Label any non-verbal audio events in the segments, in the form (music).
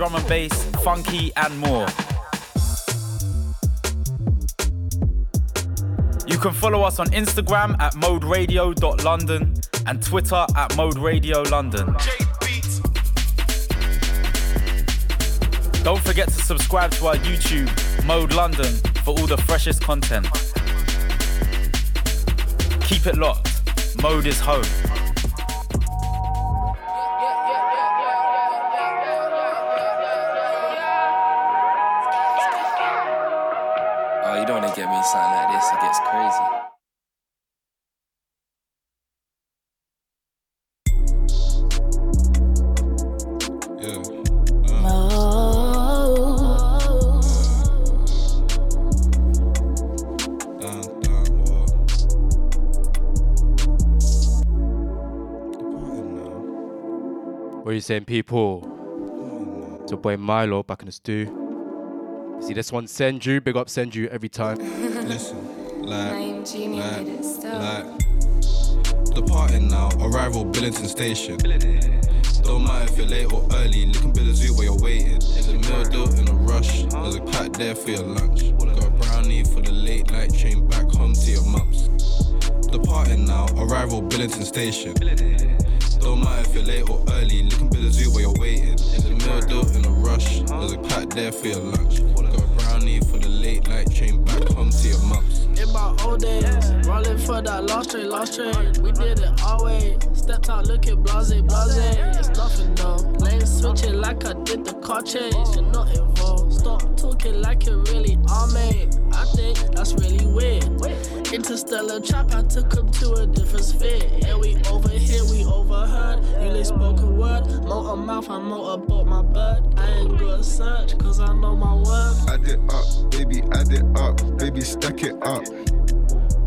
drum and bass, funky, and more. You can follow us on Instagram at moderadio.london and Twitter at moderadiolondon. Don't forget to subscribe to our YouTube, Mode London, for all the freshest content. Keep it locked. Mode is home. What are you saying, people? It's your boy Milo back in the stew. See this one, Senju. Big up Senju every time. (laughs) Listen, like, like, like, departing now. Arrival Billington Station. Don't matter if you're late or early. Looking bit of zoo while you're waiting. There's a meal deal in a rush. There's a pack there for your lunch. Got a brownie for the late night train back home to your mum's. Departing now. Arrival Billington Station. Don't matter if you're late or early, looking of zoo while you're waiting. There's a meal deal in a rush, there's a pack there for your lunch. Got a brownie for the late night train back home to your mum's. In my old days, rolling for that last train, last train. We did it way. Stepped out looking blase, blase. It's nothing though. Lane switching like I did the car chase. You're not involved. Stop talking like it really are, mate. I think that's really weird. Interstellar trap, I took him to a different sphere. Yeah, we over here, we overheard. You lay spoken word. Motor mouth, I motorboat my bird. I ain't gonna search, cause I know my worth. Add it up, baby, add it up, baby, stack it up.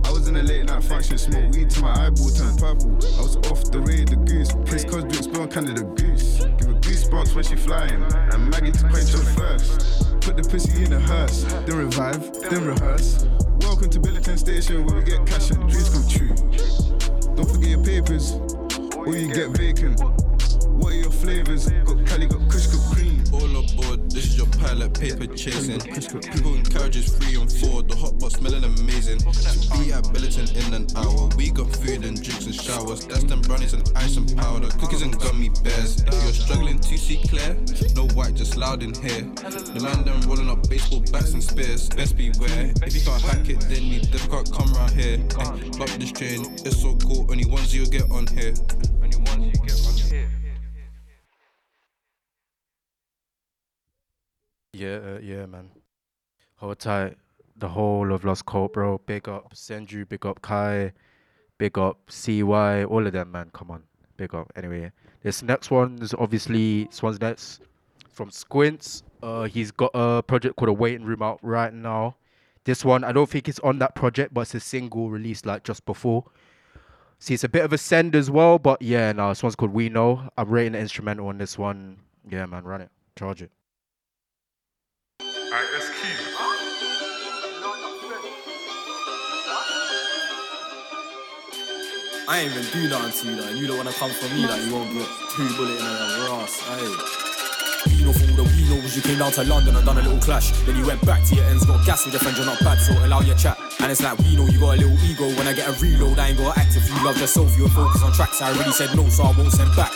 I was in a late night function, smoke weed till my eyeball turned purple. I was off the raid, the goose. Prince Cosbricks, blow on Canada goose. Give her goosebumps when she flying, and Maggie to quench her first. Put the pussy in a hearse, then revive, then rehearse. Welcome to Billington Station where we get cash and dreams come true. Don't forget your papers, or you get vacant. What are your flavors? Got Cali, got Kush, got aboard, this is your pilot, paper chasing. People in carriages three and four, the hot pot smelling amazing. Be at Billington in an hour. We got food and drinks and showers. That's them brownies and ice and powder. Cookies and gummy bears. If you're struggling to see clear, no white, just loud in here. The man them rolling up baseball bats and spears. Best beware. If you can't hack it, then you just can't come round here. Love this train, it's so cool. Only ones you'll get on here. Only ones you get on here. Yeah, uh, yeah, man. Hold tight. The whole of Lost Colt, bro. Big up Senju, big up Kai, big up CY, all of them, man. Come on, big up. Anyway, this next one is obviously Swans Nets from Squints. Uh, he's got a project called A Waiting Room out right now. This one, I don't think it's on that project, but it's a single released like just before. See, it's a bit of a send as well, but yeah, no, this one's called We Know. I'm rating the instrumental on this one. Yeah, man, run it, charge it. I ain't even do nothing to you, like, you don't wanna come for me, like, you won't get two bullet in your ass, hey. You know for the we you came down to London and done a little clash. Then you went back to your ends, got gas with your friend, you're not bad, so allow your chat. And it's like we know you got a little ego. When I get a reload, I ain't got act if you love yourself, you focus on tracks. I already said no, so I won't send back.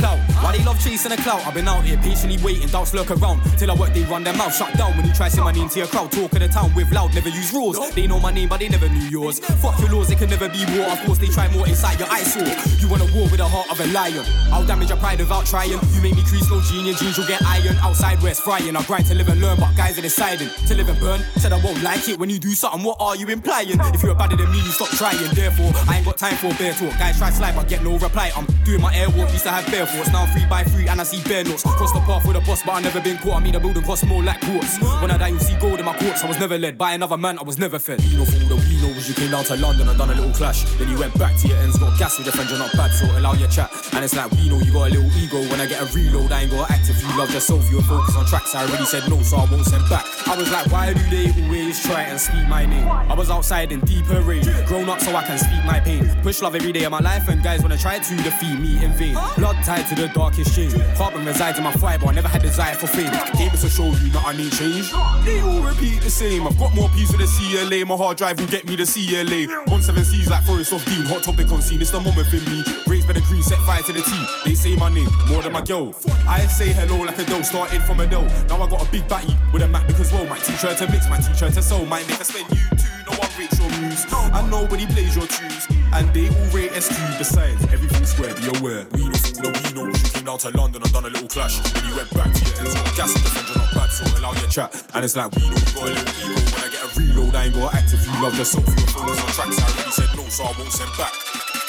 Clout, why they love chasing a clout? I've been out here patiently waiting, doubts lurk around till I work. They run their mouth shut down when you try say my name to your crowd. Talk of the town with loud, never use rules. They know my name, but they never knew yours. Fuck your laws, they can never be war. Of course, they try more inside your eyesore. You want a war with the heart of a lion. I'll damage your pride without trying. You make me crease, no genius, jeans, you'll get iron. Outside where it's frying. I grind to live and learn, but guys are deciding to live and burn. Said I won't like it when you do something. What are you implying? If you're better than me, you stop trying. Therefore, I ain't got time for a bear talk. Guys try slide, but get no reply. I'm doing my air airwalk, used to have bare thoughts. Now I'm free by free, and I see bare notes. Cross the path with a boss, but I never been caught. I mean, the building costs more like quartz. When I die, you see gold in my corpse. I was never led by another man, I was never fed. You know, for all the was you came down to London and done a little clash. Then you went back to your ends, got gas with your friends, you're not bad, so allow your chat. And it's like we know you got a little ego. When I get a reload, I ain't got act. If you love yourself, you focus on tracks. I already said no, so I won't send back. I was like, why do they always try and speak my name? I was outside in deeper rain, grown up so I can speak my pain. Push love every day of my life, and guys wanna try to defeat me in vain. Blood tied to the darkest chain. Carbon resides in my fiber, I never had desire for fame. Came to show you that I need change. They all repeat the same. I've got more peace with the CLA. My hard drive will get me the CLA. On seven C's like Forest of Dean. Hot topic on scene, it's the moment for me. Raised by the green, set fire to the T. They say my name more than my girl. I say hello like a dough, started from a dough. Now I got a big batty with a Mac because well, my teacher to mix, my teacher to soul. Might make a spend you too. No one rates your moves, and nobody plays your tunes. And they all rate SQ. Besides, everything's square, be aware. We know the we know. You came down to London and done a little clash. When you went back to your ends, gas the front, you're not bad, so allow your chat. And it's like we know you got a little ego. Reload, I ain't gonna act. If you love yourself, you're focus on tracks. I already said no, so I won't send back.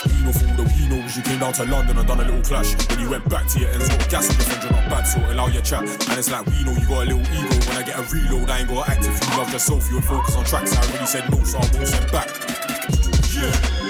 We know fool, the we know. You came down to London and done a little clash. Then you went back to your ends, got gas in the front, you're not bad, so allow your chat. And it's like we know you got a little ego. When I get a reload, I ain't gonna act. If you love yourself, you're focus on tracks. I already said no, so I won't send back. Yeah.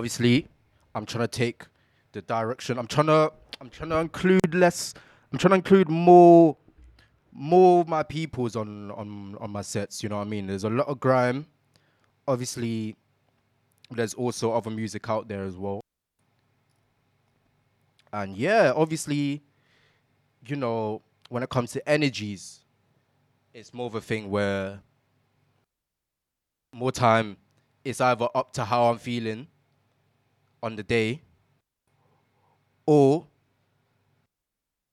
Obviously, I'm trying to take the direction. I'm trying to I'm trying to include less. I'm trying to include more more of my peoples on on on my sets. You know what I mean? There's a lot of grime. Obviously, there's also other music out there as well. And yeah, obviously, you know, when it comes to energies, it's more of a thing where more time it's either up to how I'm feeling on the day or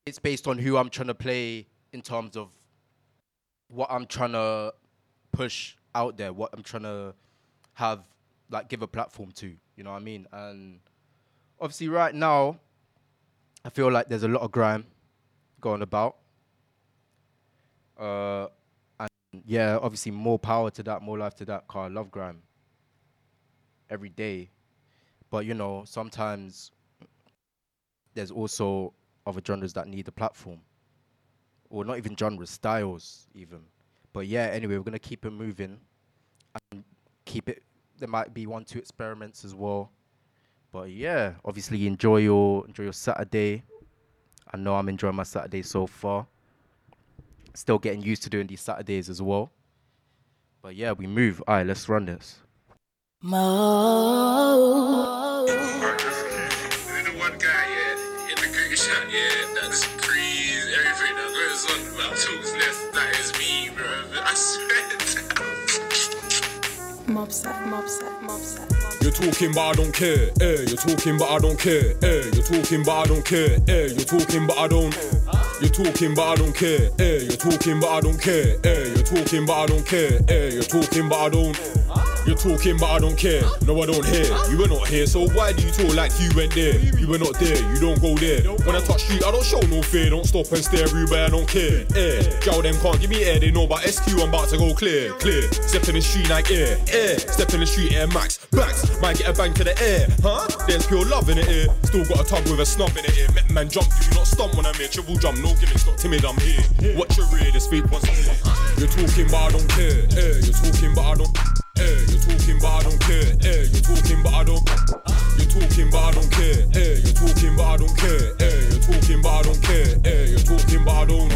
it's based on who I'm trying to play in terms of what I'm trying to push out there, what I'm trying to have like give a platform to, you know what I mean? And obviously right now I feel like there's a lot of grime going about. Uh and yeah, obviously more power to that, more life to that car. I love grime every day. But you know, sometimes there's also other genres that need a platform. Or not even genres, styles even. But yeah, anyway, we're gonna keep it moving and keep it there might be one, two experiments as well. But yeah, obviously enjoy your enjoy your Saturday. I know I'm enjoying my Saturday so far still getting used to doing these Saturdays as well. But yeah, we move. All right, let's run this. one You're talking, but I don't care. Eh, you're talking, but I don't care. Eh, you're talking, but I don't care. Eh, you're talking, but I don't. You're talking, but I don't care. Eh, you're talking, but I don't care. Eh, you're talking, but I don't care. Eh, you're talking, but I don't. You're talking, but I don't care. No, I don't hear. You were not here, so why do you talk like you went there? You were not there, you don't go there. When I touch street, I don't show no fear. Don't stop and stare, Ruben, I don't care. Air, Joe them can't give me air. They know about SQ, I'm about to go clear, clear. Step in the street like air, air. Step in the street, air max, max. Might get a bang to the air, huh? There's pure love in the air. Still got a tug with a snub in it. Met man jump, do not stomp when I'm here. Triple jump, no gimmicks, not timid, I'm here. Watch your rear, this fake one's here. You're talking, but I don't care. Eh, you're talking, but I don't. Eh, you're talking, but I don't care. Eh, you're talking, but I don't. You're talking, but I don't care. Eh, you're talking, but I don't care. Eh, you're talking, but I don't care. Eh, you're talking, but I don't.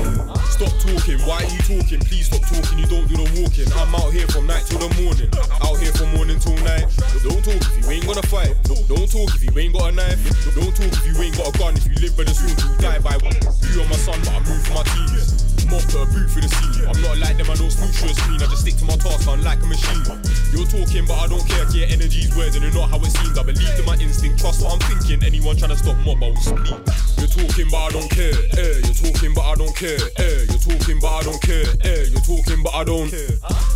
Stop talking. Why are you talking? Please stop talking. You don't do the walking. I'm out here from night till the morning. Out here from morning till night. Don't talk if you ain't gonna fight. Don't talk if you ain't got a knife. Don't talk if you ain't got a gun. If you live by the sword, you die by one. You are my son, but I move for Mop a boot for the scene. I'm not like them, I don't smooth through a screen. I just stick to my task, unlike a machine. You're talking, but I don't care. Yeah, energy's words and you're not how it seems. I believe in my instinct, trust what I'm thinking. Anyone trying to stop mob, I will split. You're talking, but I don't care. Eh, you're talking, but I don't care. Eh, you're talking, but I don't care. Eh, you're talking, but I don't.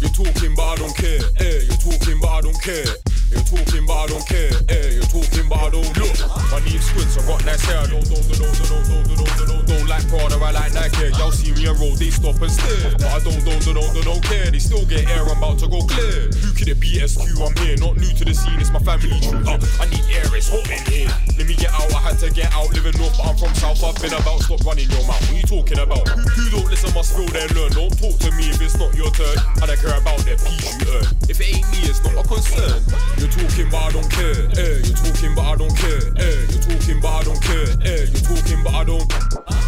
You're talking, but I don't care. Eh, you're talking, but I don't care. You're talking, but I don't care. Eh, you're talking, but I don't look. I need squints, I got nice hair. Don't, don't, don't, don't, don't, don't, don't, don't, don't, don't like Prada, I like Nike. Y'all see me and roll, they stop and stare. But I don't, don't, don't, don't, don't care. They still get air, I'm about to go clear. Who could it be? SQ, I'm here. Not new to the scene, it's my family true. Uh, I need air, it's hot in here. Let me get out, I had to get out. Living north, but I'm from south. I've been about, stop running your mouth. What you talking about? Who, who don't listen must feel their learn. Don't talk to me if it's not your turn. I don't care about their piece you earn. If it ain't me, it's not a concern. You're talking, but I don't care. Eh, you're talking, but I don't care. Eh, you're talking, but I don't care. Eh, you're talking, but I don't.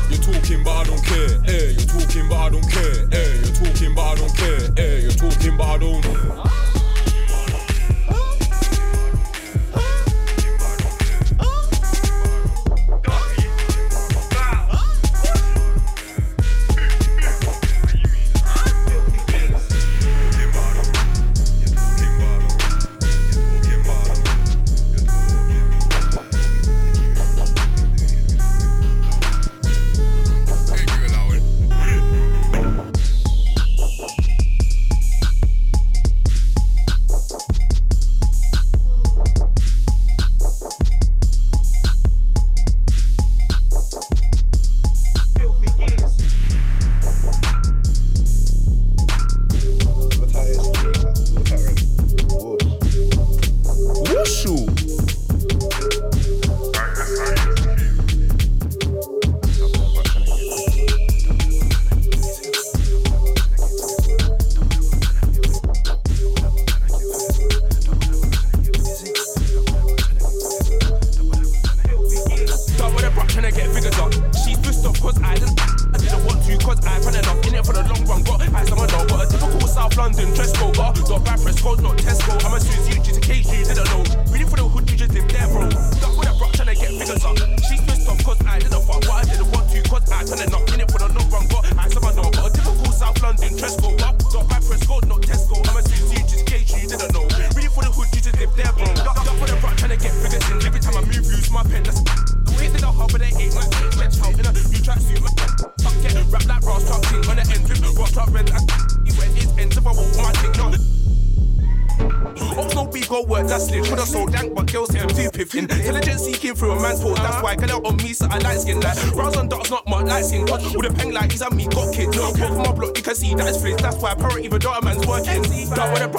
You're talking, but I don't care. Eh, you're talking, but I don't care. Eh, you're talking, but I don't care. Eh, you're talking, but I don't.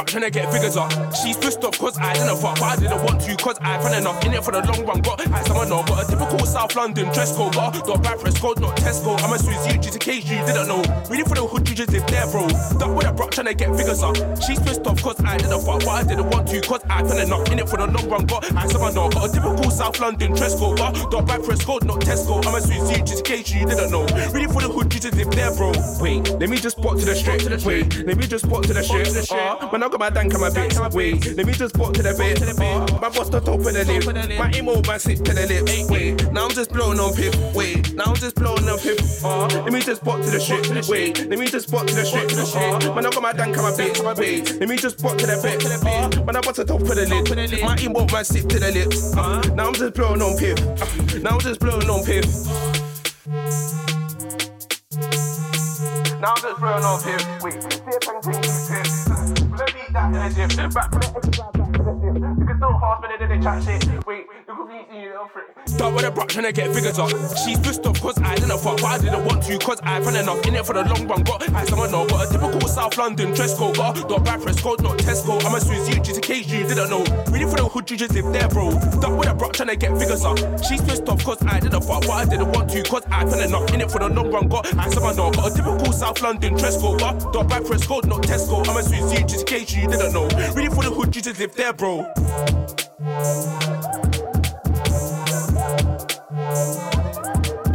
Trying to get figures up. She's pissed off cause I didn't fuck, but I didn't want to cause I ran enough in it for the long run. Got I someone know, but a typical South London dress code. Got dot bad press code, not Tesco. I'm a Susie, just in case you didn't know. Really for the hood, you just live there, bro. Start with a brush trying to get figures up. She's pissed off cause I didn't fuck, but I didn't want to cause I enough in it for the long run. Got I someone know, but a typical South London dress code. Got dot bad press code, not Tesco. I'm a Susie, just in case you didn't know. Really for the hood, you just live there, bro. Wait, let me just spot to the straight. Wait, let me just spot to the straight. Uh, man, I got my dank on my bit. Wait, let me just spot to the bit. Uh, my boss the top of the lip. My emo man sit to the lips. Wait, now I'm just blowing on pip. Wait, now I'm just blowing on pip. Uh, let me just spot to the strip. Wait, let me just spot to the strip. Uh, man, I got my dank on my bit. Wait, let me just spot to the bit. Uh, man, I boss the top of the lip. My emo man sit to the lips. Uh, now I'm just blowing on pip. Uh, now I'm just blowing on pip. Now I'm just blowing on pip. Wait, see if I can take these pips. Let me that back in the gym. Back from the extra, back in the gym. You can still half minute and they chat shit. Wait, you completely little freak. Start with a brush trying to get figures up. She's pissed off cause I didn't fuck, but I didn't want to cause I found enough in it for the long run. Got I someone know, got a typical South London dress code. Got dot bad press code, not Tesco. I'm a Swiss you just in case you didn't know. Really for the hood, you just live there, bro. Start with a brush trying to get figures up. She's pissed off cause I didn't fuck, but I didn't want to cause I found enough in it for the long run. Got I someone know, got a typical South London dress code. Got dot bad press code, not Tesco. I'm a Swiss you just in case you didn't know. Really for the hood, you just live there, bro.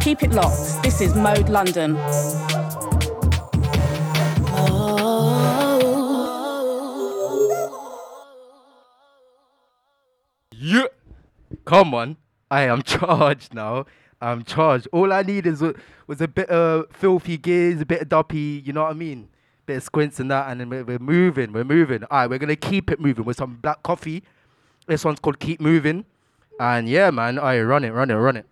Keep it locked. This is Mode London. Yeah. Come on. I am (laughs) charged now. I'm charged. All I need is was a bit of filthy gears, a bit of duppy, you know what I mean? Bit of squints and that, and then we're, we're moving, we're moving. All right, we're going to keep it moving with some black coffee. This one's called Keep Moving. And yeah, man, all right, run it, run it, run it.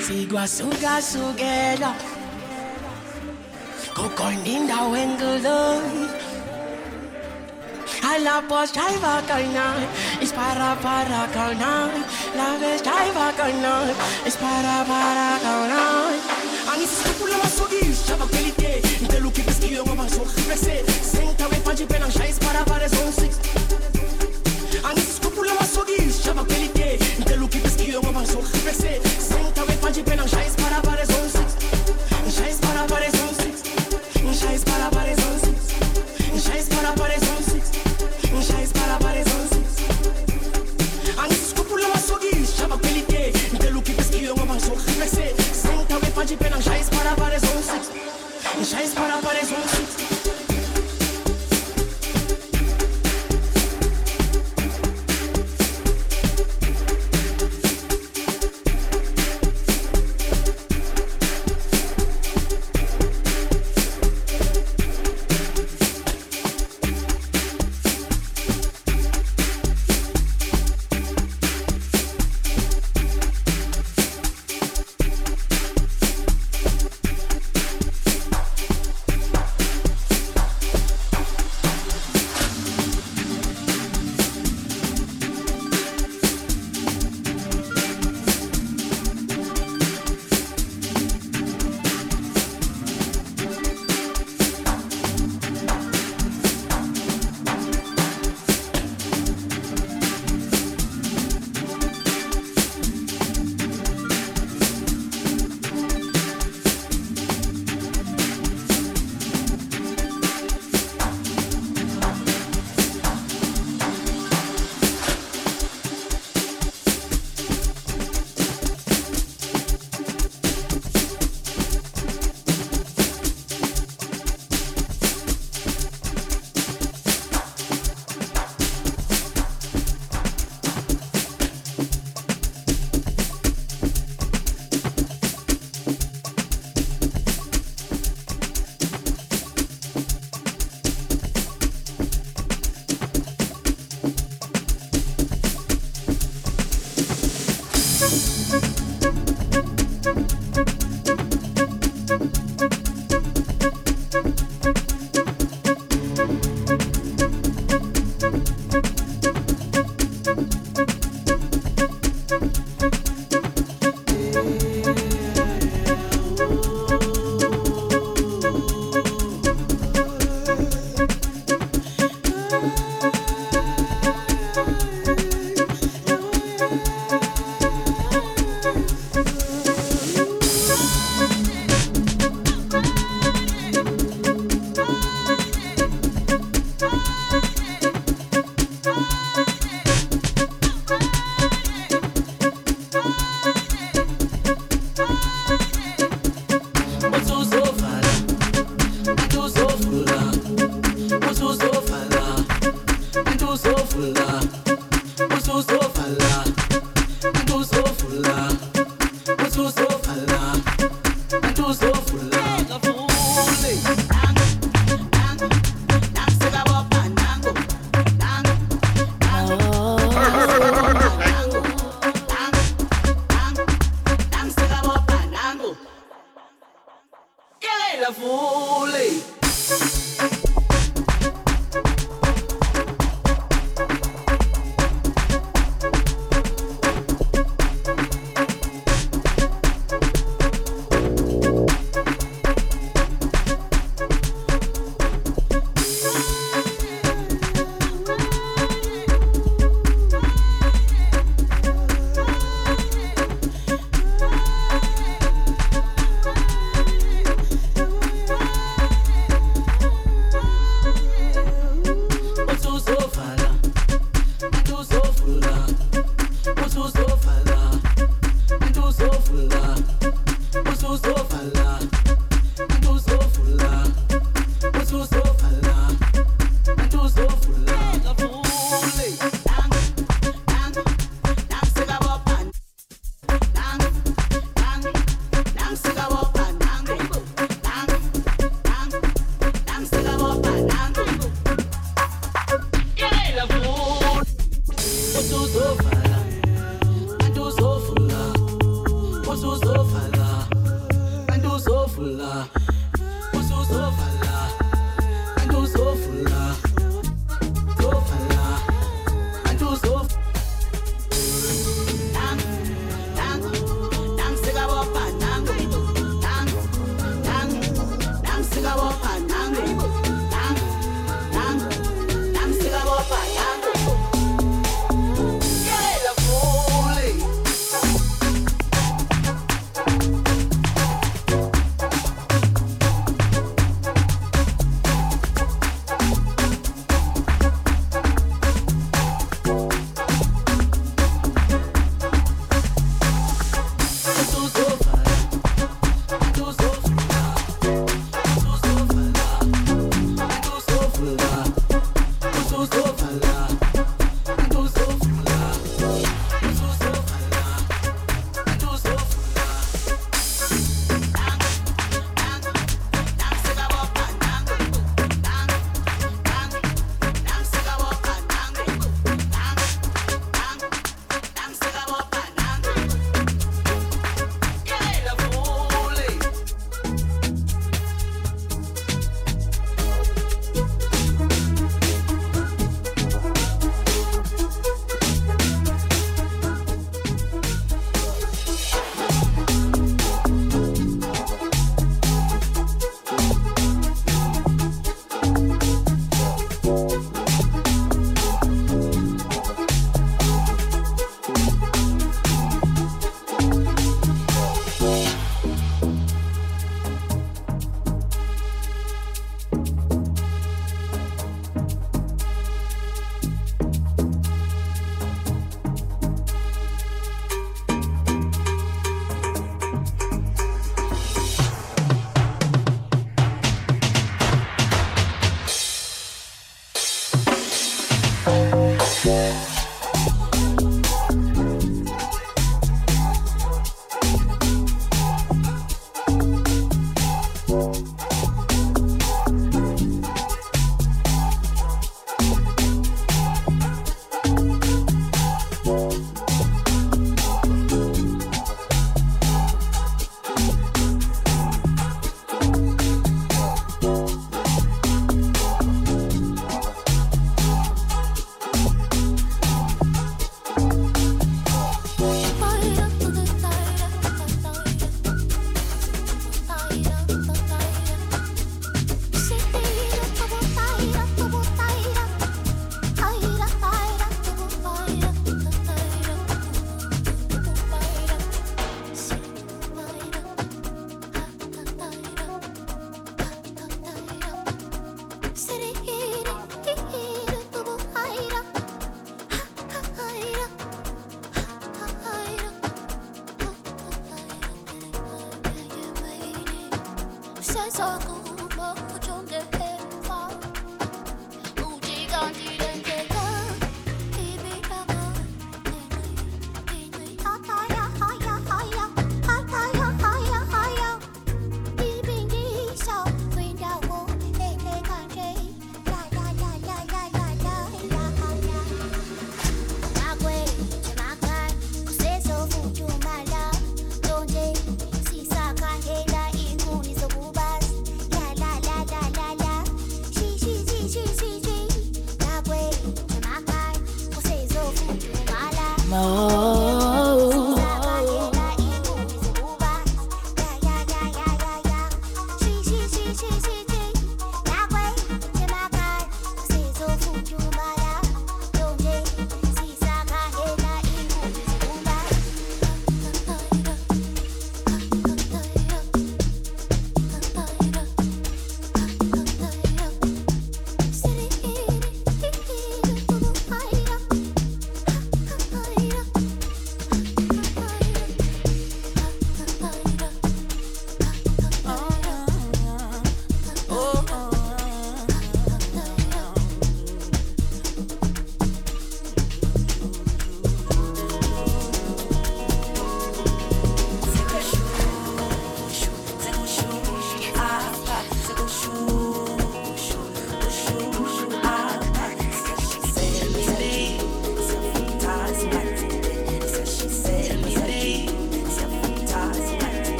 Sigwa suga sugeda Koko ninda wengu loi Ala po shaiva kaina Is para para kaina La ve shaiva kaina Is para para kaina Ani se skupu lama sugi que pelite Inte luki kiski yo mama so Represe Senta we fanji pena Shai is para para zon six Ani se skupu lama sugi Shaba pelite Inte luki kiski yo mama so Represe Senta 别让时间。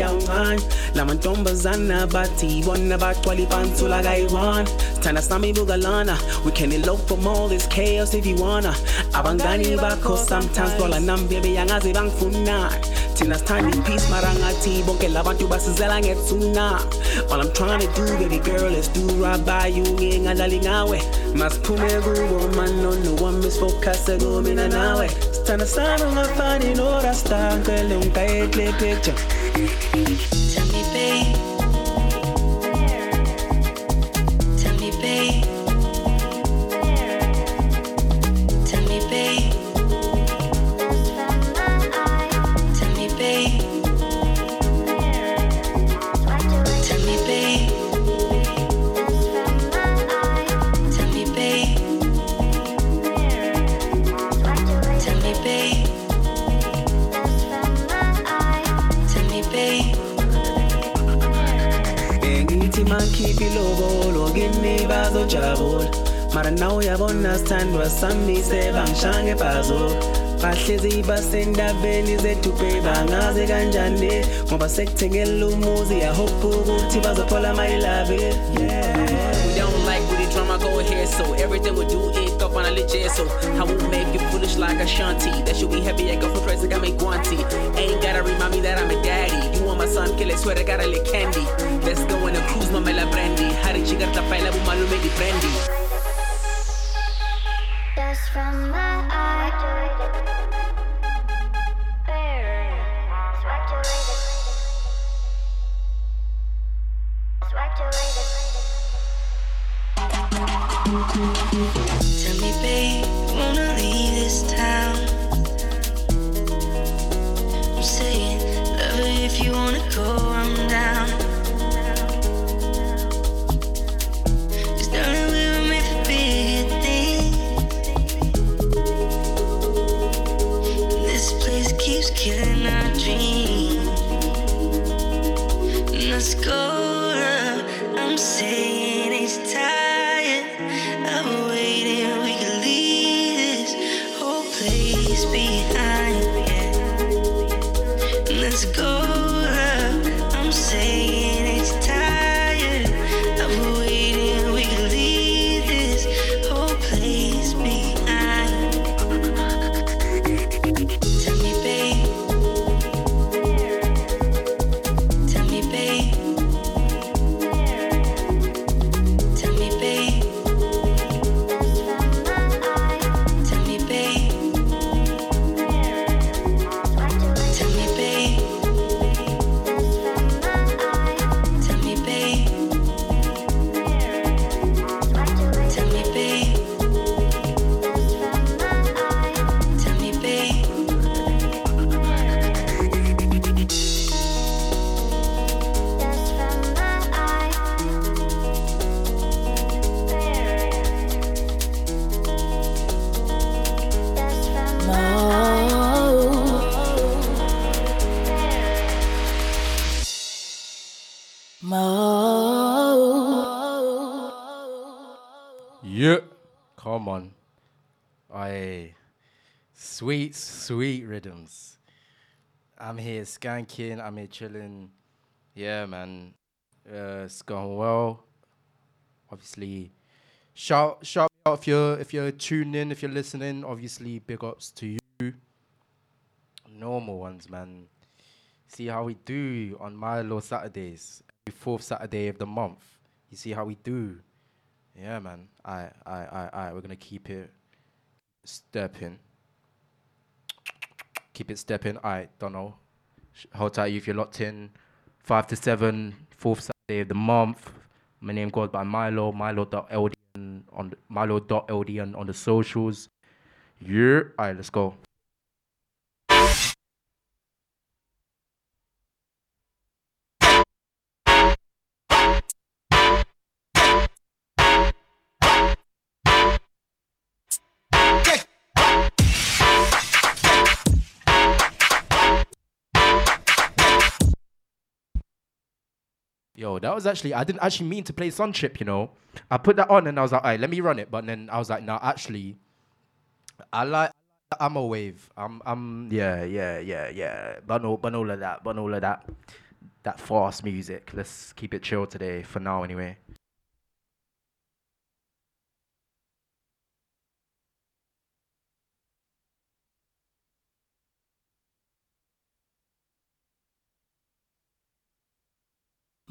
Kyawungani la mantombazana bathi bona bagcwala ipansula kayi-one sithanda sami bukalana we can elope from all this chaos if you wanna. Abangani bakho sometimes bola nami bebe yangaze bangifuna thina sithanda ipeace mara ngathi bonke labantu basizela ngethuna all i'm trying to do baby girl is do right by you ngingadlali ngawe. Masiphume kubo manono wami sifocuse kumina nawe. Sithanda sami ungafani norasta ngicela ungikayekule picture kanjani ngoba sekuthengela umuzi yahopha ukuthi bazophola mayilabe We don't like with the drama, go ahead. So everything we do, it up on a legit. So I won't make you foolish like Ashanti. That should be happy. I go for praise, I got me guanti. Ain't gotta remind me that I'm a daddy. You want my son, kill it, swear I gotta lick candy. Let's go on a cruise, mama la brandy. Hari chica tapaila, bumalume di brandy. Rhythms. I'm here skanking, I'm here chilling. Yeah, man. Uh, it's going well. Obviously, shout shout out if you're if you're tuning in, if you're listening. Obviously, big ups to you. Normal ones, man. See how we do on Milo Saturdays, every fourth Saturday of the month. You see how we do. Yeah, man. I, I, I, I. We're gonna keep it stepping. Keep it stepping. I don't know. Hold tight, you if you're locked in. Five to seven, fourth Saturday of the month. My name goes by Milo. Milo.ldn on Milo.ldn on the socials. Yeah. Alright, let's go. that was actually I didn't actually mean to play Sun Chip, you know. I put that on and I was like, all right, let me run it. But then I was like, no, actually, I like I'm a wave. I'm I'm yeah, yeah, yeah, yeah. But no, but all of that, but all of that that fast music. Let's keep it chill today for now anyway.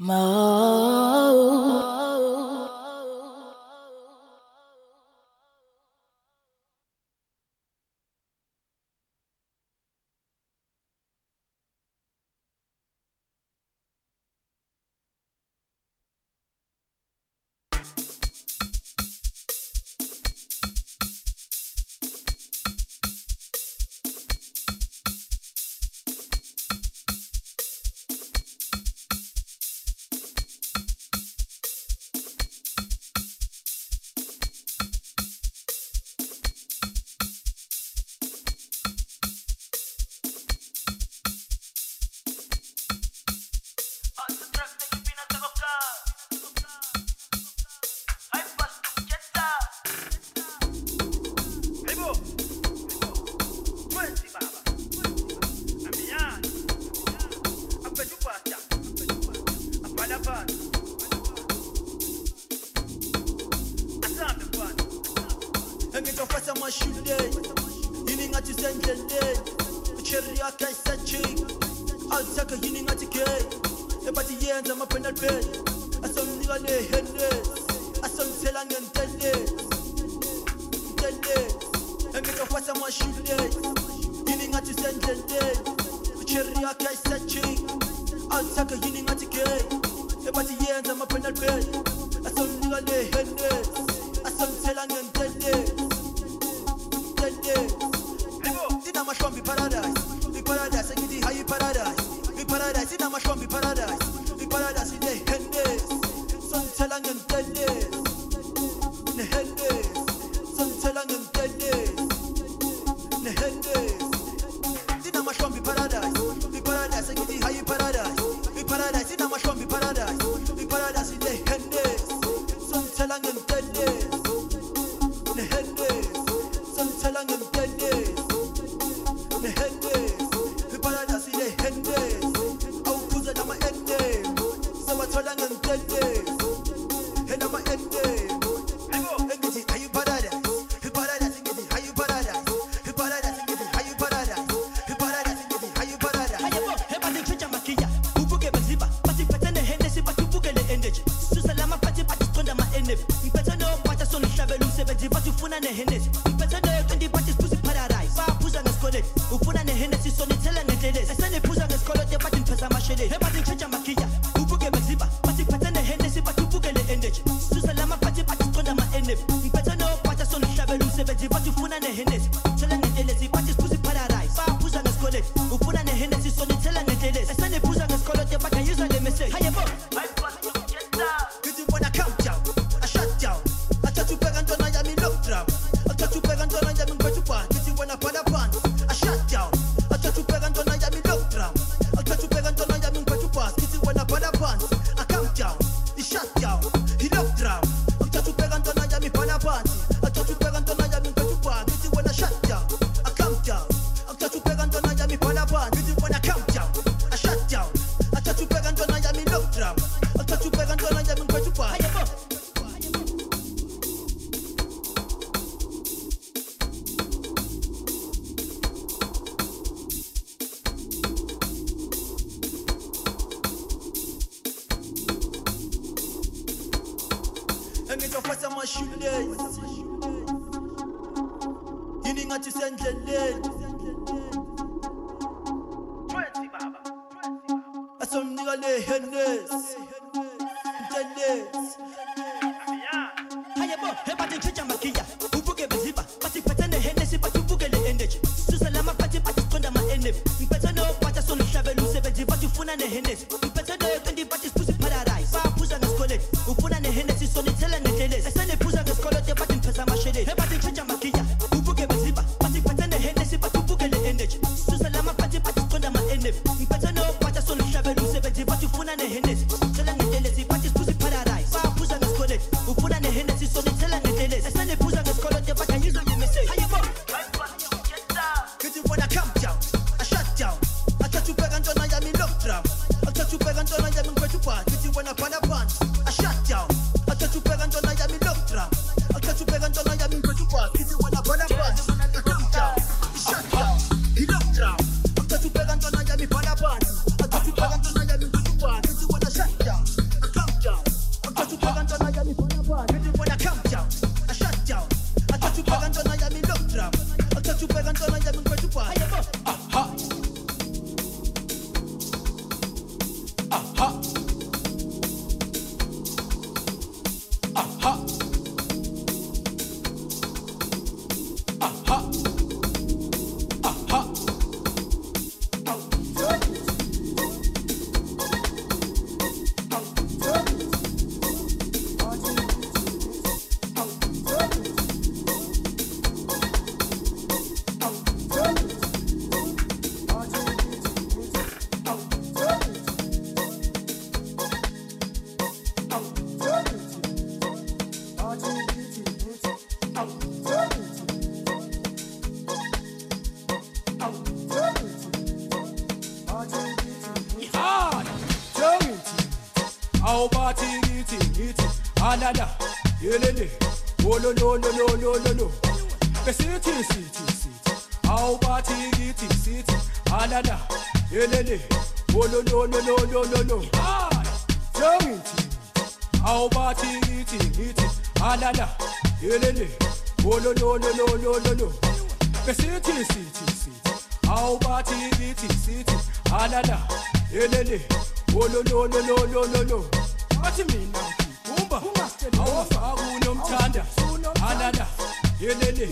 Mo. anana yelele ololololololo besithi sithi sithi awubathi kithi sithi anana yelele ololololololo sengithi awubathi kithi ngithi anana yelele ololololololo besithi no, no, no, no, no, no, what ololololololo athi mina awunamthanda alala yelele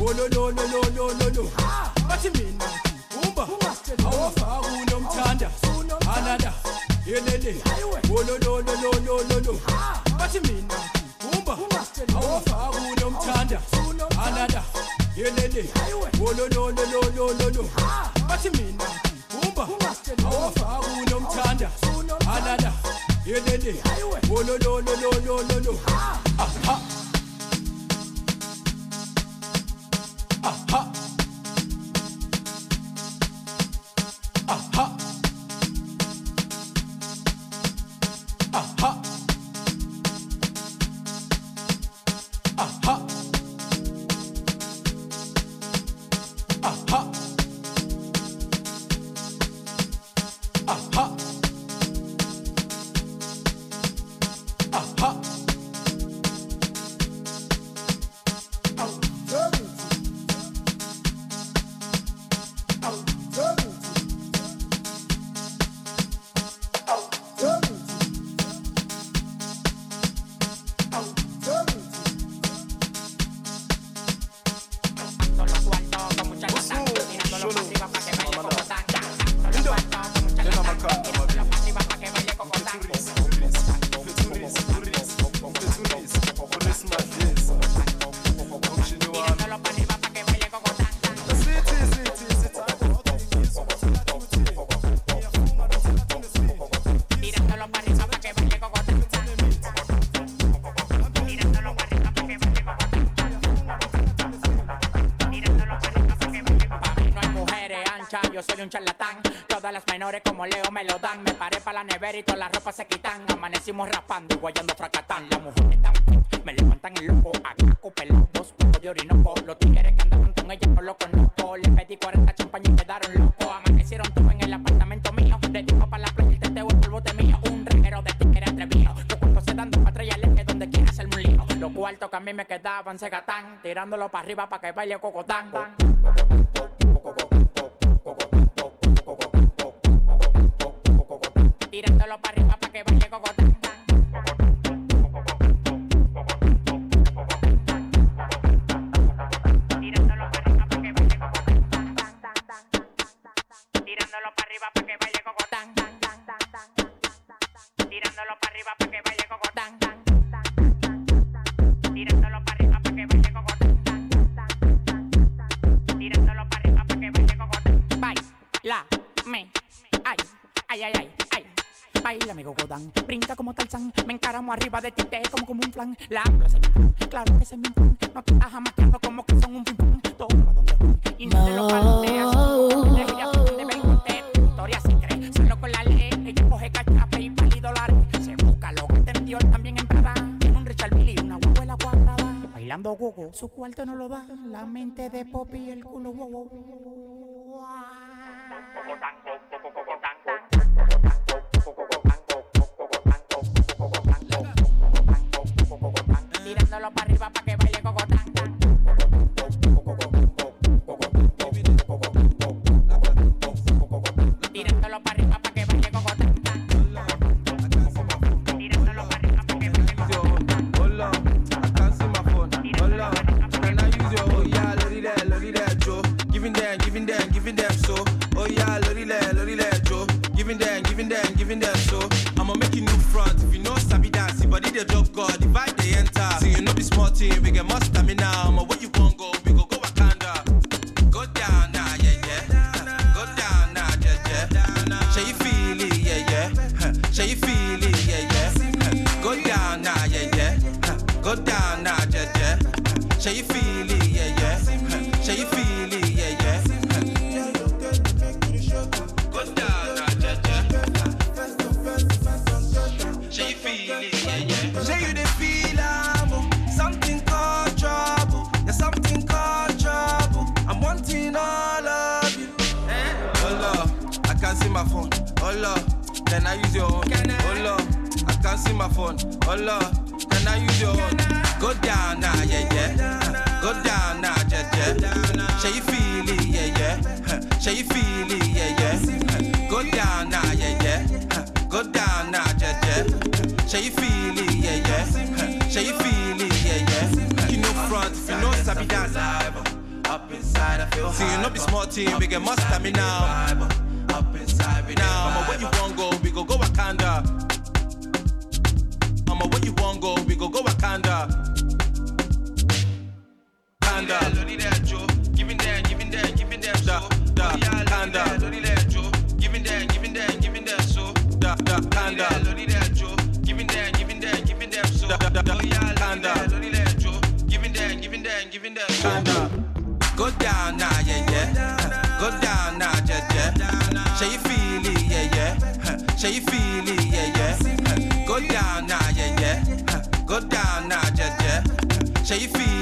ololololololo bathi mina umba awafaka unomthanda alala yelele ololololololo bathi mina umba awafaka unomthanda alala yelele baile cocotango. Tirándolo para arriba para que baile cocotango. sopa de tinte como, como un flan. La plaza giving up. Stand. Go down now, yeah, yeah. Go down now, yeah, yeah. Show you feel it, yeah, yeah. Show you feel it, yeah, yeah. Go down now, yeah, yeah. Go down now, yeah, yeah. Show you feel it.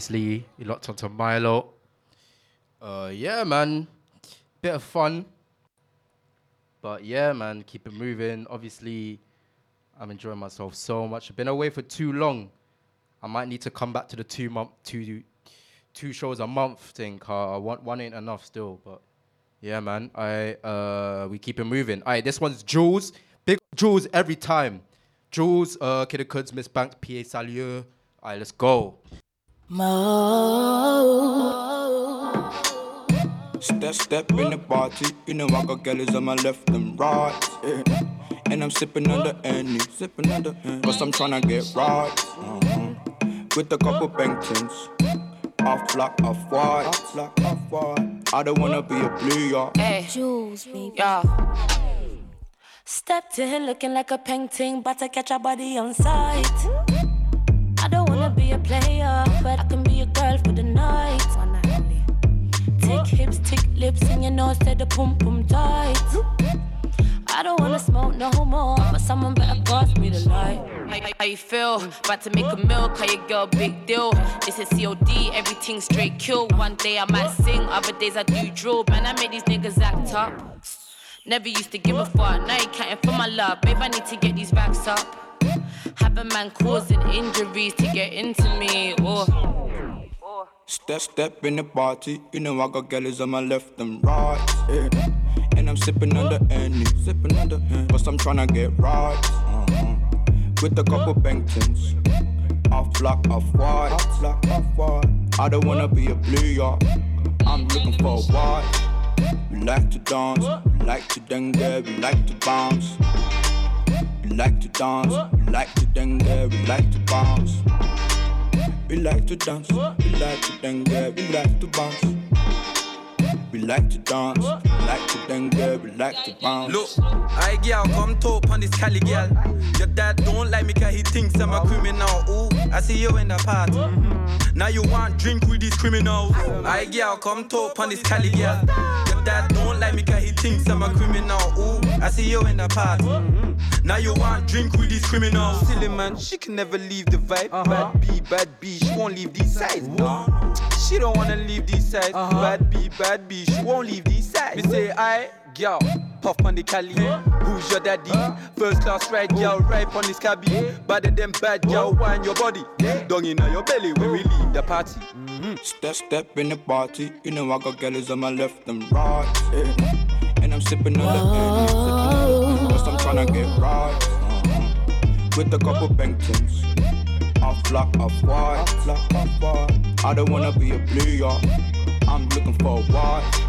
Obviously, you locked onto Milo. Uh, yeah, man. Bit of fun. But yeah, man, keep it moving. Obviously, I'm enjoying myself so much. I've been away for too long. I might need to come back to the two month, two, two shows a month thing. Car one, one ain't enough still. But yeah, man, I uh, we keep it moving. Alright, this one's Juls. Big Juls every time. Juls, uh, Kida Kudz, Miss Banks, PA Salieu. Alright, let's go. Mo. Step, step in the party. You know I got girls on my left and right. yeah. And I'm sipping on the any, sipping on the Cause I'm tryna get right. uh-huh. With a couple Bengtons. Off black, off white. Off black, off white. I don't wanna be a blue, y'all. Hey, Juls, baby. Yeah. Stepped in looking like a painting, but I catch a body on sight. I don't wanna be a player, the night. One night only. Tick hips, tick lips, and you know, said the pum pum tight. I don't wanna smoke no more, but someone better pass me the light. How, how you feel? About to make a meal, call your girl big deal. This is COD, everything straight kill. One day I might sing, other days I do drill. Man, I made these niggas act up. Never used to give a fuck, now you counting for my love. Babe, I need to get these racks up. Have a man causing injuries to get into me. Oh. Step, step in the party. You know I got girls on my left and right. yeah. And I'm sipping the any, sipping the Cause I'm tryna get right. uh-huh. With a couple Bengtons. Off black, off white. Off black, off white. I don't wanna be a blue, y'all. I'm looking for a white. We like to dance, we like to dengue, we like to bounce. We like to dance, we like to dengue, we like to bounce. We like to dance, we like to dengue, we like to bounce. We like to dance, we like to dengue, we like to bounce. Look, I girl, come talk on this Cali girl. Your dad don't like me cause he thinks I'm a criminal. Ooh, I see you in the party. Mm-hmm. Now you want drink with these criminals. I girl, come talk on this Cali girl. Your dad don't like me cause he thinks I'm a criminal. Ooh, I see you in the party. Mm-hmm. Now you want drink with these criminals. Silly man, she can never leave the vibe. Uh-huh. Bad B, bad B, she won't leave these sides. No. She don't wanna leave these sides. Uh-huh. Bad B, bad B, she won't leave these sides. Me say, I, girl, puff on the Cali. Who's your daddy? First class ride, girl, right on this cabby. Better than bad, girl, wine your body. Dung in your belly when we leave the party. Mm-hmm. Step, step in the party. You know I got girls on my left and right. yeah. And I'm sipping on the tryna get right. uh-huh. With a couple Bengtons. Off black, off white. White. I don't wanna be a blue, y'all. I'm looking for a white.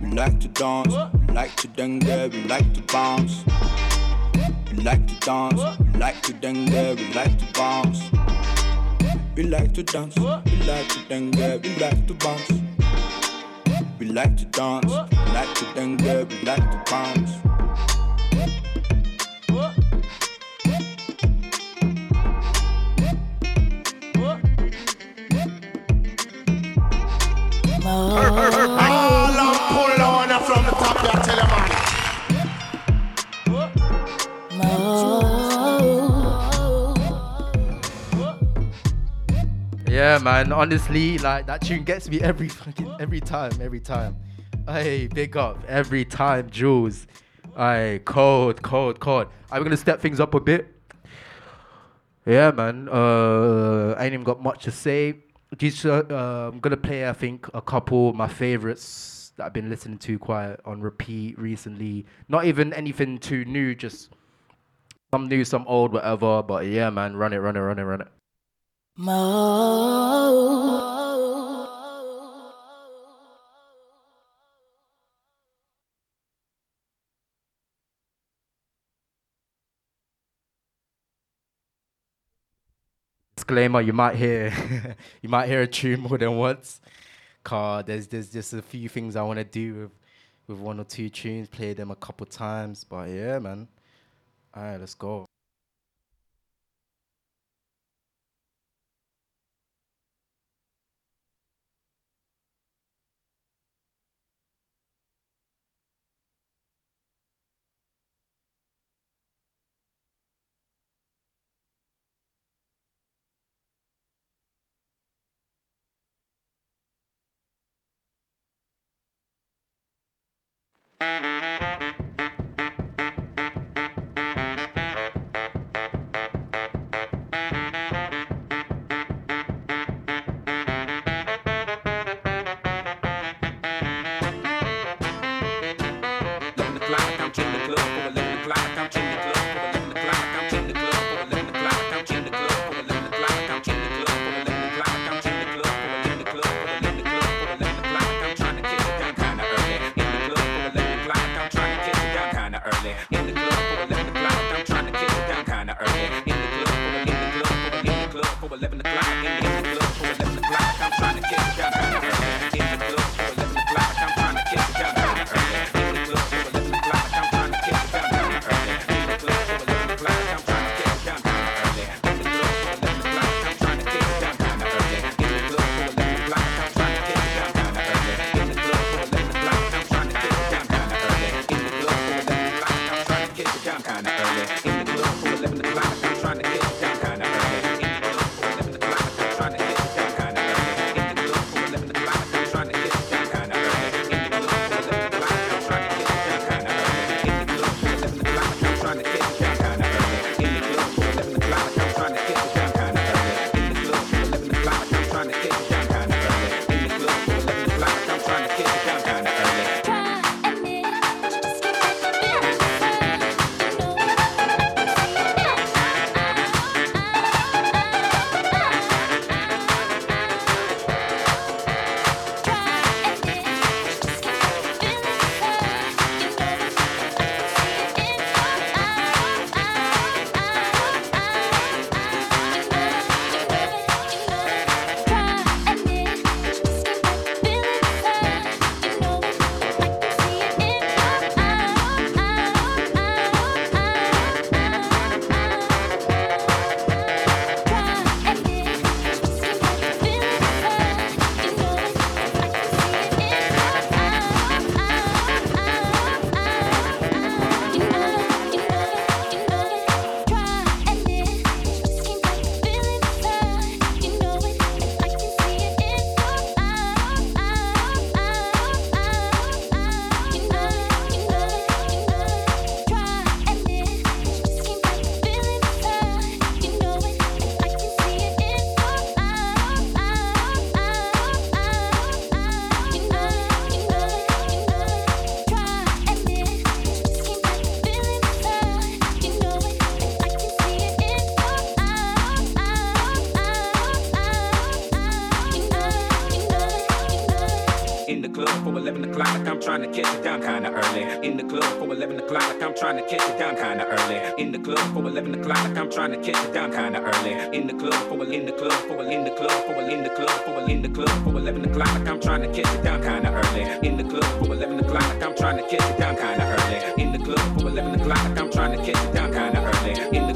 We like to dance, we like to dengue, we like to bounce. We like to dance, we like to dengue, we like to bounce. We like to dance, we like to dengue, we like to bounce. We like to dance, we like to dengue, we like to bounce. Yeah, man. Honestly, like that tune gets me every fucking every time, every time. Hey, big up every time, Juls. Hey, cold, cold, cold. I'm gonna step things up a bit. Yeah, man. Uh, I ain't even got much to say. Just, uh, uh, I'm gonna play, I think, a couple of my favorites that I've been listening to quite on repeat recently. Not even anything too new, just some new, some old, whatever. But yeah, man, run it, run it, run it, run it. Mo. Disclaimer you might hear (laughs) you might hear a tune more than once. Car there's there's just a few things i want to do with with one or two tunes play them a couple times but yeah man. All right let's go Mm-hmm. trying to catch it down kinda early. In the club for 11 o'clock, like I'm trying to catch it down kinda early. In the club for 11 o'clock, like I'm trying to catch it down kinda early. In the club for in the club for in the club for in the club for in the club for 11 o'clock, like I'm trying to catch it down kinda early. In the club for 11 o'clock, like I'm trying to catch it down kinda early. In the club for 11 o'clock, like I'm trying to catch it down kinda early. In the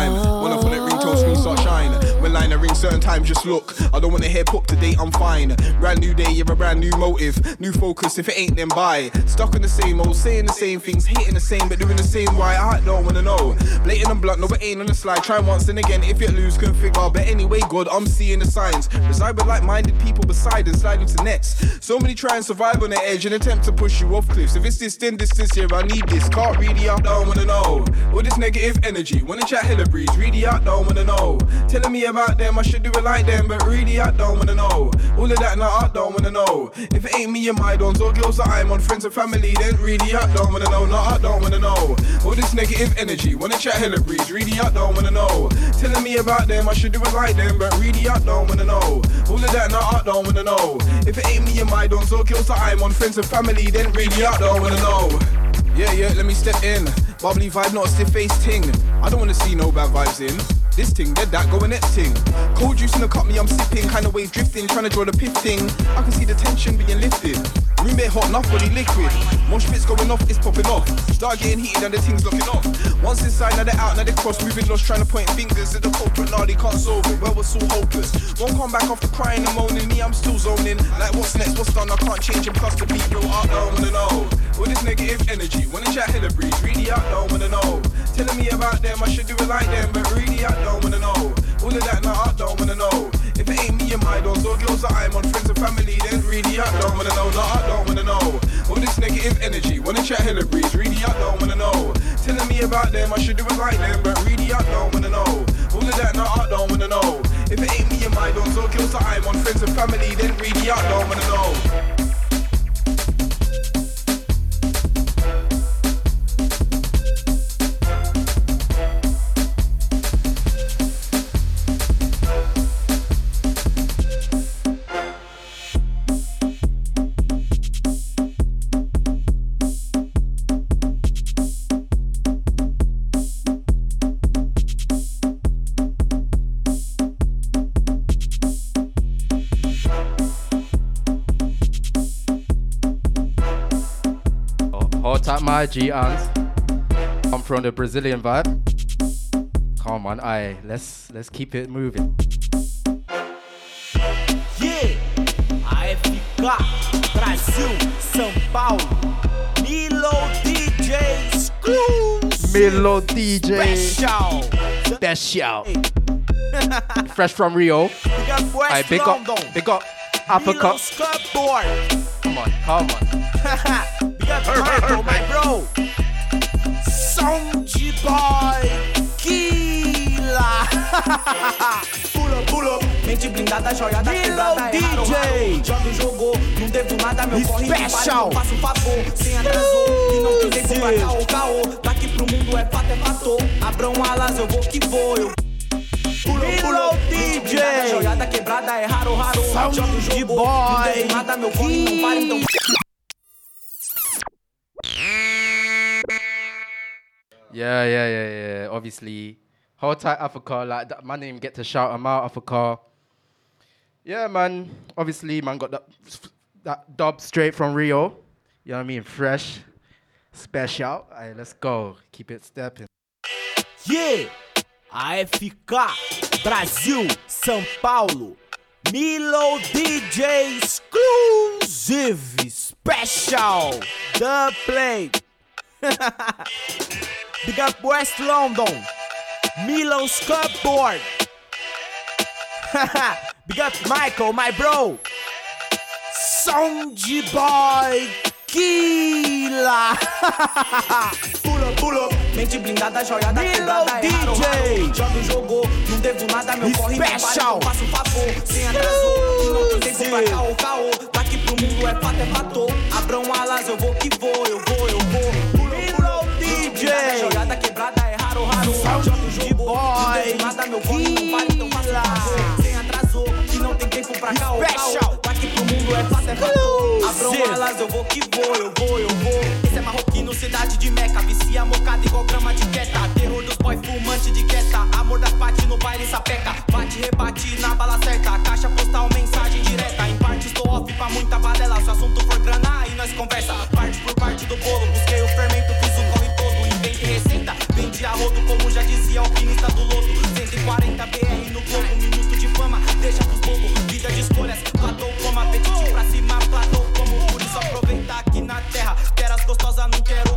time. When I phonic ringtone screen start shine. When line ring certain times just look. I don't wanna hear pop today, I'm fine. Brand new day, you have a brand new motive. New focus, if it ain't then buy. Stuck in the same old, saying the same things, hating the same, but doing the same why I don't wanna know. Blatant and blunt, no it ain't on the slide. Try once and again, if you lose, can figure. But anyway, God, I'm seeing the signs. Reside with like-minded people beside and slide into nets. So many try and survive on the edge and attempt to push you off cliffs. If it's this, then this, this here, I need this. Can't really, I don't wanna know. All this negative energy, wanna chat hella breeze. Really, I don't wanna know. Telling me about them, I should do it like them, but really, I don't wanna know. All of that, now I don't wanna know. If it ain't me and my dons or girls that I'm on, friends and family, then really, I don't wanna know. No, I don't wanna know. All this negative energy, wanna chat hella breeze. Really, I don't wanna know. Telling me about them, I should do it like them, but really, I don't wanna know. All of that, now I don't wanna know. If it ain't me and my dons or girls that I'm on, friends and family, then really, I don't wanna know. Yeah, yeah, let me step in. Bubbly vibe, not a stiff face ting. I don't wanna see no bad vibes in. This thing, dead that, go and next thing. Cold juice in the cup, me, I'm sipping. Kind of wave drifting, trying to draw the piff thing. I can see the tension being lifted. Room bit hot enough, body liquid. Mosh pits going off, it's popping off. Start getting heated and the thing's locking off. Once inside, now they're out, now they cross. Moving lost, trying to point fingers at the culprit. Now they can't solve it, well, we're so hopeless. Won't come back after crying and moaning. Me, I'm still zoning. Like, what's next, what's done, I can't change it. Plus, the beat, real, I don't wanna know. All this negative energy, wanna chat hella breeze. Really, I don't wanna know. Telling me about them, I should do it like them, but really, I don't wanna know. All of that, now I don't wanna know. If it ain't me and my dons or girls that I'm on, friends and family, then really, I don't wanna know. No, I don't wanna know. All this negative energy, wanna chat breeze. Really, I don't wanna know. Telling me about them, I should do it like them, but really, I don't wanna know. All of that, now I don't wanna know. If it ain't me and my dons or girls that I'm on, friends and family, then really, I don't wanna know. Tight, ants. I'm from the Brazilian vibe. Come on, I Let's let's keep it moving. Yeah, AFK, Brasil, São Paulo, Milo DJ Screws. Milo DJ Special. Special. (laughs) Fresh from Rio. I up West Aye, big up, big up Africa. Come on, come on. (laughs) My bro. Sound boy. (laughs) Pull up. Mente blindada, joiada, quebrada, é. Joga e jogou, não devo nada, meu corre não faço favor. Sem atrasou, e não tem tempo pra caô, caô. Daqui pro mundo é fato, é. Abram alas, eu vou que vou, eu Pulo, pulo, DJ Joiada quebrada é raro, raro Sound Joga o jogo, boy. não devo nada, meu corre não vale, então Yeah, yeah, yeah, yeah. Obviously, hold tight, Africa. Like that, didn't even get to shout him out, Africa. Yeah, man. Obviously, man got that that dub straight from Rio. You know what I mean? Fresh, special. Alright, let's go. Keep it stepping. Yeah, AFK, Brasil, São Paulo, Milo DJ Exclusive Special, The Play. (laughs) Big up West London, Milo's Cupboard. (laughs) Big up Michael, my bro. Sound Boy Kila. (laughs) Pula, pula, mente blindada, joiada quebrada, é raro, raro. Joga jogou, não devo nada, meu corre vale, Special. então faço favor. Sem atrasou, e não tem tempo pra caô, caô. Daqui pro mundo é fato, é fator. Abram alas, eu vou que vou, eu vou, eu vou. Joiada quebrada, é raro, raro. Joga jogou, não devo nada, meu corre não vale, então faço favor. Sem atrasou, e não tem tempo pra caô, caô. Daqui pro mundo é fato, é fator. Abram alas, eu vou que vou, eu vou, eu vou. Esse é marroquino, cidade de Meca. Vicia mocada igual grama de queta. Terror dos boy fumante de queta. Amor das pati no baile sapeca. Bate, rebate na bala certa. Caixa postal, mensagem direta. Em parte estou off pra muita balela. Se o assunto for grana, aí nós conversa. Parte por parte do bolo. Busquei o fermento, recinta. Vende a rodo, como já dizia alpinista do lodo. 140 BR no globo, minuto de fama, deixa pros bobos. Vida de escolhas, platou como apetite pra cima, platou como por isso aproveitar aqui na terra. Peras gostosas, não quero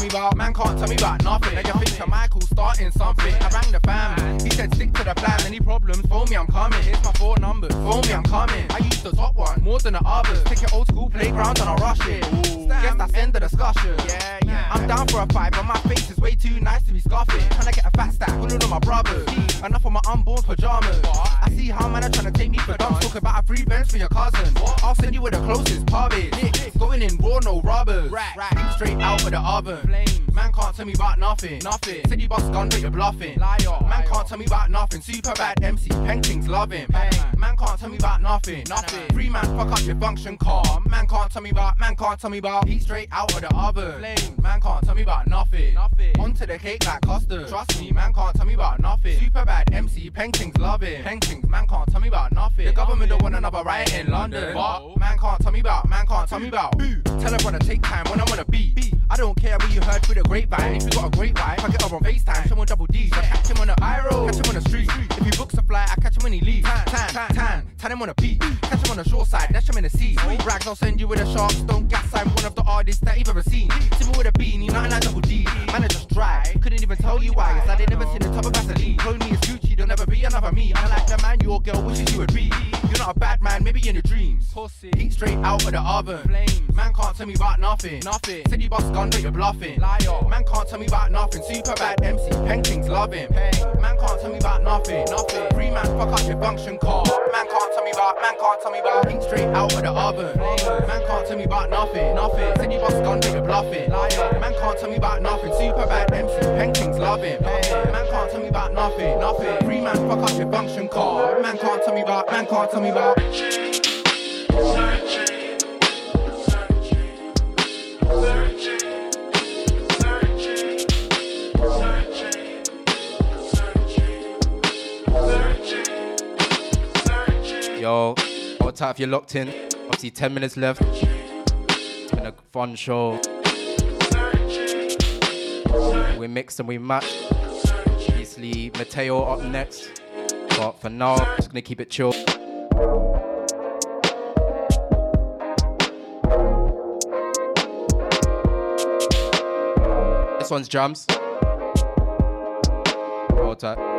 me about. Man can't tell me about nothing. Now you think to Michael starting something. I rang the fam. He said stick to the plan. Any problems? Phone me, I'm coming. Here's my four numbers. Phone me, I'm coming. I use the top one more than the others. Take your old school playground and I'll rush it. Guess that's end of discussion. Yeah. I'm down for a fight, but my face is way too nice to be scoffing. Trying to get a fat stack, pulling on my brothers. Enough of my unborn pajamas. I see how man are trying to take me for dumb. Talk about a free bench for your cousin. I'll send you where the closest pub is. Going in raw, no robbers. Straight out of the oven. Man can't tell me about nothing. Nothing. City boss gun, but you're bluffing. Liar. Man can't tell me about nothing. Super bad MC. Paintings love him. Man can't tell me about nothing. Nothing. Free man fuck up your function car. Man can't tell me about. Man can't tell me about. Heat straight out of the oven. Man can't tell me about nothing. Nothing. Onto the cake like custard. Trust me, man can't tell me about nothing. Super bad MC. Paintings love it. Paintings. Man can't tell me about nothing. The government don't want another riot in London. But man can't tell me about. Man can't tell me about. Tell her brother take time when I'm on a beat. I don't care what you heard through the grapevine. If you got a great wife, I get her on FaceTime. Him double D. I catch him on the road, catch him on the street. If he books a flight, I catch him when he leaves. Tan, tan, tan, tan him on a beat. Catch him on the shore side, dash him in the sea. Sweet rags, I'll send you with a shark. Don't gas, I'm one of the artists that you've ever seen. See me with a beanie, nothing like double D. Man, I just dry. Couldn't even tell you why. It's like they never seen the top of Vaseline. Told me it's Gucci, there'll never be another me. I like the man your girl wishes you would be. You're not a bad man, maybe in your dreams. Pussy. Heat straight out of the oven. Flames. Man can't tell me about nothing. Nothing. City boss gun, but you're bluffing. Liar. Man can't tell me about nothing. Super bad MC. Paintings love him. Pain. Man can't tell me about nothing. Nothing. Free man fuck up your function car. Man can't tell me about. Man can't tell me about. Heat straight out of the oven. Man can't tell me about nothing. Nothing. City boss gun, but you're bluffing. Liar. Man can't tell me about nothing. Super bad MC. Paintings love him. Pain. Man can't tell me about nothing. Nothing. Free man fuck up your function car. Man can't tell me about. Man can't tell me about. Yo, hold tight if you're locked in. Obviously, 10 minutes left. It's been a fun show. We mixed and we matched. Obviously, Mateo up next. But for now, just gonna keep it chill. This one's jams. Hold tight.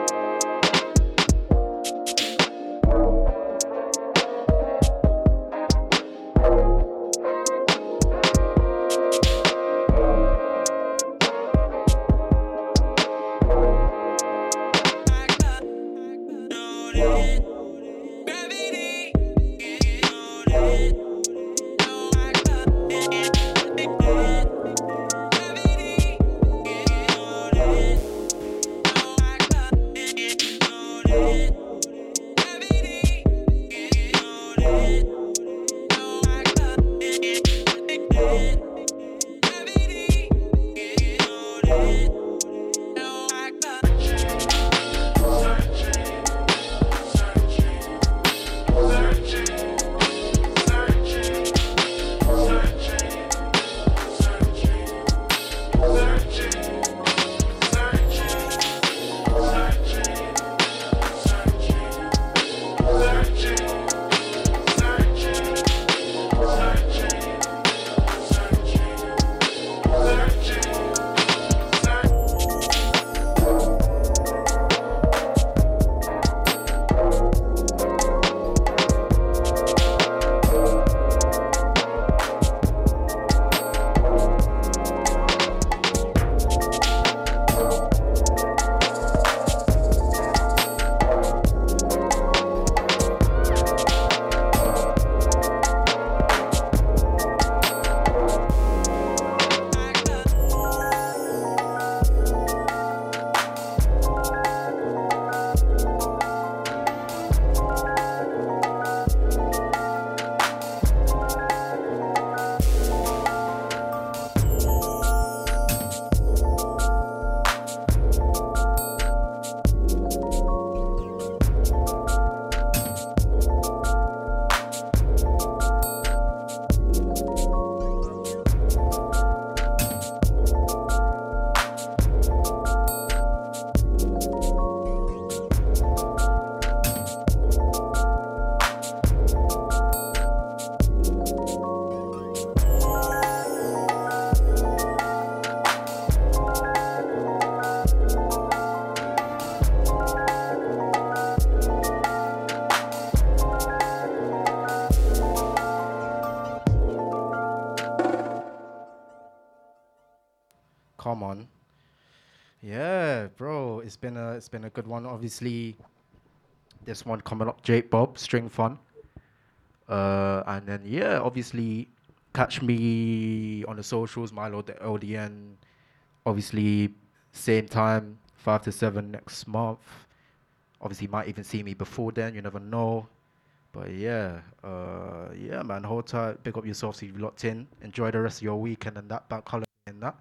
It's been a good one. Obviously, this one coming up, Jake Bob, String Fun. Uh, and then yeah, obviously, catch me on the socials, Milo the LDN. Obviously, same time, five to seven next month. Obviously, you might even see me before then. You never know. But yeah, uh, yeah, man. Hold tight. Big up yourself. So you've locked in. Enjoy the rest of your weekend and that bank holiday and that.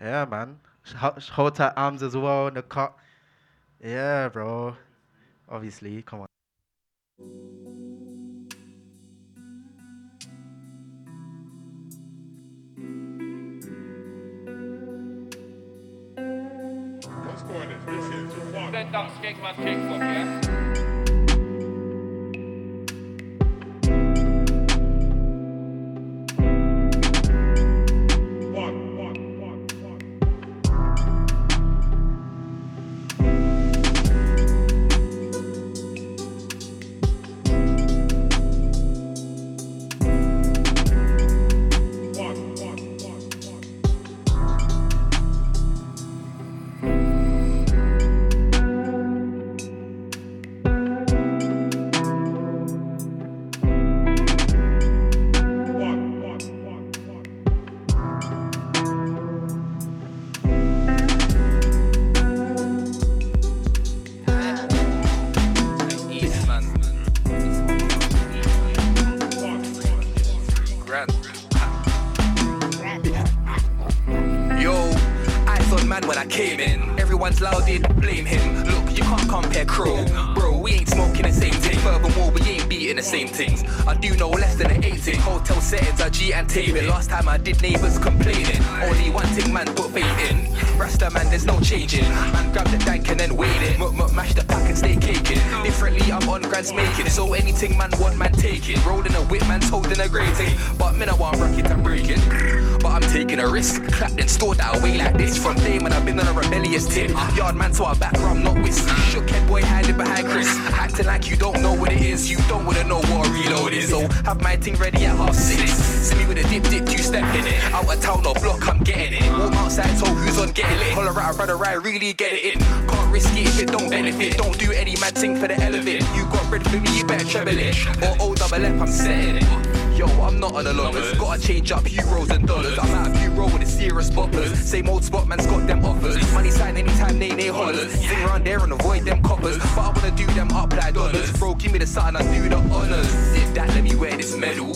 Yeah, man. Hold tight arms as well in the cut. Yeah, bro. Obviously, come on. Send up skate man kick fuck, yeah? Really get it in. Can't risk it if it don't benefit. Don't do any mad thing for the elevate. You got bread for me, you better treble it. Or O double F, I'm setting it. Yo, I'm not on the lovers. Gotta change up euros and dollars. I'm out of euro with the serious boppers. Same old spot man's got them offers. Money sign anytime they they hollers. Sing around there and avoid them coppers. But I wanna do them up like dollars. Bro, give me the sign, I do the honors. If that, let me wear this medal.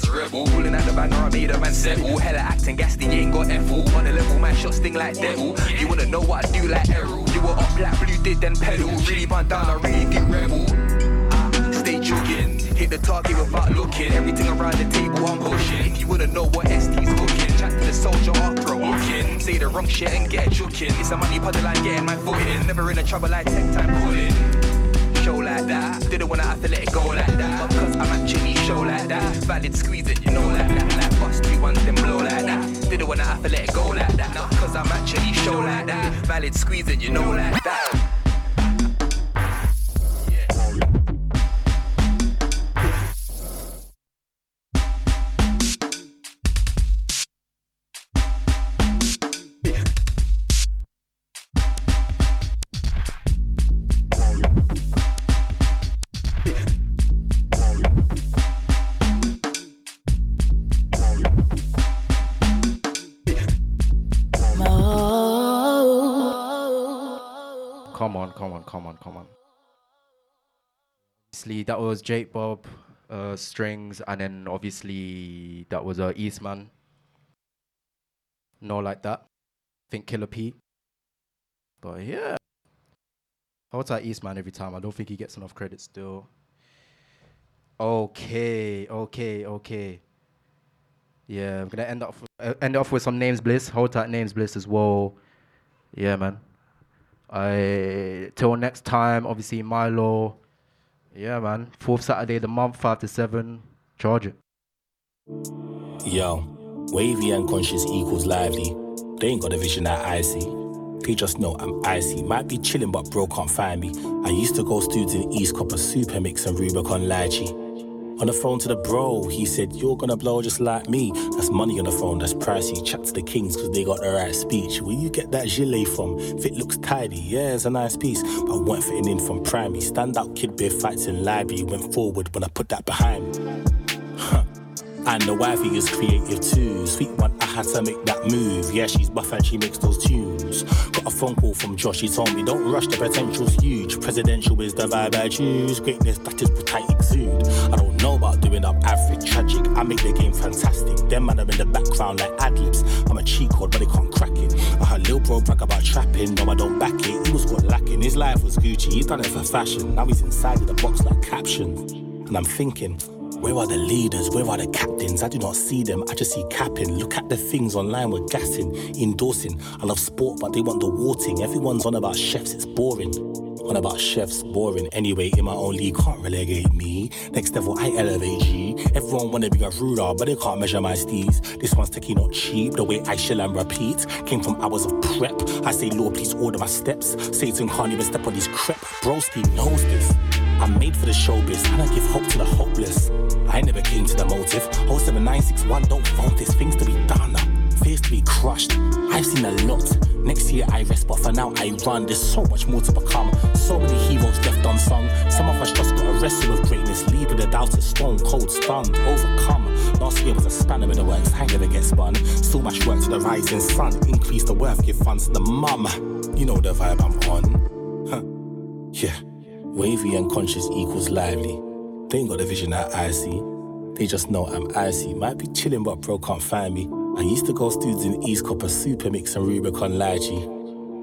This rebel. Pulling out the banger, I made a man settle. Hella acting gassy, ain't got F-all. On the level, my shots sting like devil. You wanna know what I do like Errol. You were up like blue, did then pedal. Really bun down, I really do rebel. Ah, stay jogging, hit the target without looking. Everything around the table I'm pushing. You wanna know what ST's cooking, chat to the soldier after a walking. Say the wrong shit and get joking. It's a money puddle, I'm getting my foot in. Never in a trouble like tech time pulling. Show like that, didn't wanna have to let it go like that. Cause I'm like that. Valid squeezing, you know like that. Like bust two ones, then blow like that. Didn't wanna have to let it go like that. Nah, cause I'm actually show like that. Valid squeezing, you know like that. Come on, come on, come on, come on. Obviously, that was Jake Bob, uh, strings, and then obviously that was uh, Eastman. No, like that. think Killer P. But yeah, I would say Eastman every time. I don't think he gets enough credit still. Okay, okay, okay. Yeah, I'm gonna end off uh, end off with some names bliss. Hold tight names bliss as well. Yeah, man. I till next time. Obviously Milo. Yeah, man. Fourth Saturday of the month, five to seven. Charge it. Yo, wavy and conscious equals lively. They ain't got the vision that I see. They just know I'm icy. Might be chilling, but bro can't find me. I used to go studs in East Copper Super Mix and Rubicon Lychee. On the phone to the bro, he said, You're gonna blow just like me. That's money on the phone, that's pricey. Chat to the kings because they got the right speech. Where you get that gilet from? If it looks tidy, yeah, it's a nice piece. But weren't fitting in from primary. Standout kid beer fights in library. Went forward when I put that behind me. And the wifey is creative too. Sweet one, I had to make that move. Yeah, she's buff and she makes those tunes. Got a phone call from Josh, he told me, don't rush, the potential's huge. Presidential is the vibe I choose. Greatness, that is what I exude. I doing up average, tragic. I make the game fantastic. Them man are in the background like ad libs. I'm a cheat code, but they can't crack it. I heard Lil Bro brag about trapping, no, I don't back it. He was caught lacking. His life was Gucci, he's done it for fashion. Now he's inside of the box like captions. And I'm thinking, where are the leaders? Where are the captains? I do not see them, I just see capping. Look at the things online we're gassing, endorsing. I love sport, but they want the warting. Everyone's on about chefs, it's boring. On about chefs, boring. Anyway, in my own league, can't relegate me. Next level, I elevate G. Everyone wanna be a ruler, but they can't measure my steez. This one's taking not cheap, the way I shall and repeat. Came from hours of prep. I say, Lord, please order my steps. Satan can't even step on his crep. Broski knows this. I'm made for the showbiz, and I don't give hope to the hopeless. I never came to the motive. 07961, don't phone this, things to be done. Fears to be crushed. I've seen a lot. Next year I rest, but for now I run. There's so much more to become. So many heroes left unsung. Some of us just got arrested with greatness, leaving the doubters stone cold stunned, overcome. Last year was a spanner in the works, I never get spun. So much work to the rising sun. Increase the worth, give funds to the mum. You know the vibe I'm on. Huh. Yeah. Wavy and conscious equals lively. They ain't got the vision that I see. They just know I'm icy. Might be chilling, but bro can't find me. I used to go studios in East Copper, Super Mix, and Rubicon Lychee.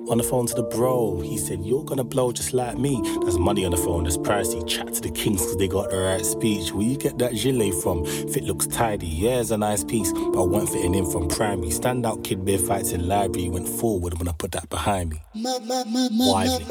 On the phone to the bro, he said, You're gonna blow just like me. There's money on the phone, there's pricey. Chat to the kings because they got the right speech. Where you get that gilet from? If it looks tidy, yeah, it's a nice piece. But I weren't fitting in from primary. Standout kid beer fights in library. Went forward when I put that behind me. Widely.